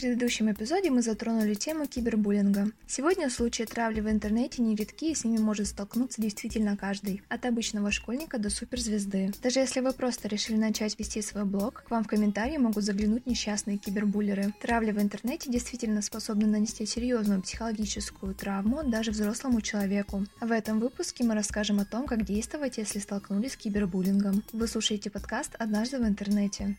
предыдущем эпизоде мы затронули тему кибербуллинга. Сегодня случаи травли в интернете нередки и с ними может столкнуться действительно каждый, от обычного школьника до суперзвезды. Даже если вы просто решили начать вести свой блог, к вам в комментарии могут заглянуть несчастные кибербуллеры. Травля в интернете действительно способна нанести серьезную психологическую травму даже взрослому человеку. В этом выпуске мы расскажем о том, как действовать, если столкнулись с кибербуллингом. Вы слушаете подкаст «Однажды в интернете».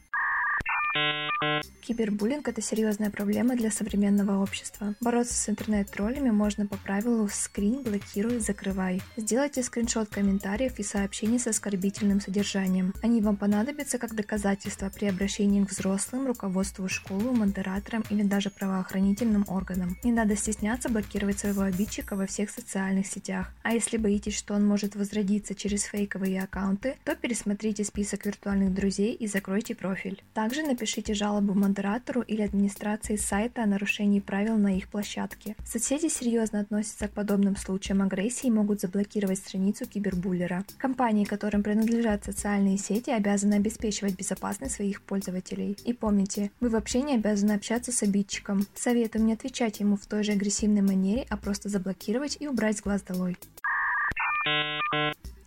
Кибербуллинг – это серьезная проблема для современного общества. Бороться с интернет-троллями можно по правилу «скрин, блокируй, закрывай». Сделайте скриншот комментариев и сообщений с оскорбительным содержанием. Они вам понадобятся как доказательство при обращении к взрослым, руководству школы, модераторам или даже правоохранительным органам. Не надо стесняться блокировать своего обидчика во всех социальных сетях. А если боитесь, что он может возродиться через фейковые аккаунты, то пересмотрите список виртуальных друзей и закройте профиль. Также напишите жалобу модератору или администрации сайта о нарушении правил на их площадке. Соцсети серьезно относятся к подобным случаям агрессии и могут заблокировать страницу кибербуллера. Компании, которым принадлежат социальные сети, обязаны обеспечивать безопасность своих пользователей. И помните, вы вообще не обязаны общаться с обидчиком. Советую не отвечать ему в той же агрессивной манере, а просто заблокировать и убрать с глаз долой.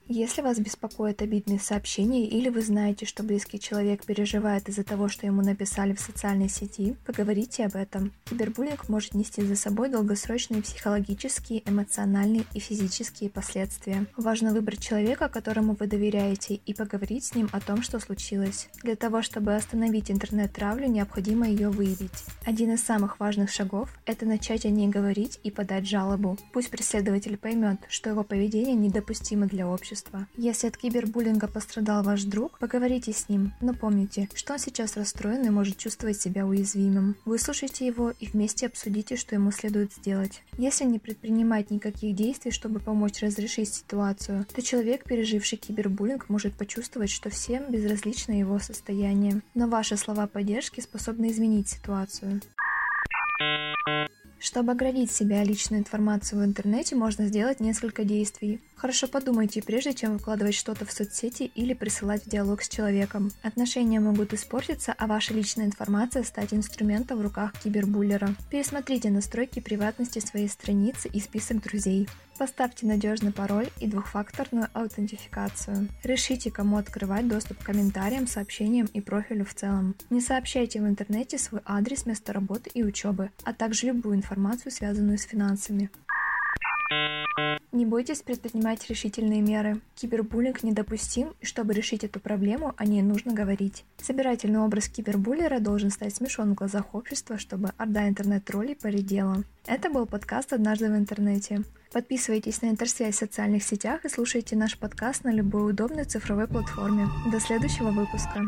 Если вас беспокоят обидные сообщения или вы знаете, что близкий человек переживает из-за того, что ему написали в социальной сети, поговорите об этом. Кибербуллинг может нести за собой долгосрочные психологические, эмоциональные и физические последствия. Важно выбрать человека, которому вы доверяете, и поговорить с ним о том, что случилось. Для того, чтобы остановить интернет-травлю, необходимо ее выявить. Один из самых важных шагов – это начать о ней говорить и подать жалобу. Пусть преследователь поймет, что его поведение недопустимо для общества общества. Если от кибербуллинга пострадал ваш друг, поговорите с ним, но помните, что он сейчас расстроен и может чувствовать себя уязвимым. Выслушайте его и вместе обсудите, что ему следует сделать. Если не предпринимать никаких действий, чтобы помочь разрешить ситуацию, то человек, переживший кибербуллинг, может почувствовать, что всем безразлично его состояние. Но ваши слова поддержки способны изменить ситуацию. Чтобы оградить себя личную информацию в интернете, можно сделать несколько действий. Хорошо подумайте, прежде чем выкладывать что-то в соцсети или присылать в диалог с человеком. Отношения могут испортиться, а ваша личная информация стать инструментом в руках кибербуллера. Пересмотрите настройки приватности своей страницы и список друзей. Поставьте надежный пароль и двухфакторную аутентификацию. Решите, кому открывать доступ к комментариям, сообщениям и профилю в целом. Не сообщайте в интернете свой адрес, место работы и учебы, а также любую информацию, связанную с финансами. Не бойтесь предпринимать решительные меры. Кибербуллинг недопустим, и чтобы решить эту проблему, о ней нужно говорить. Собирательный образ кибербуллера должен стать смешон в глазах общества, чтобы орда интернет-троллей поредела. Это был подкаст «Однажды в интернете». Подписывайтесь на интерсвязь в социальных сетях и слушайте наш подкаст на любой удобной цифровой платформе. До следующего выпуска.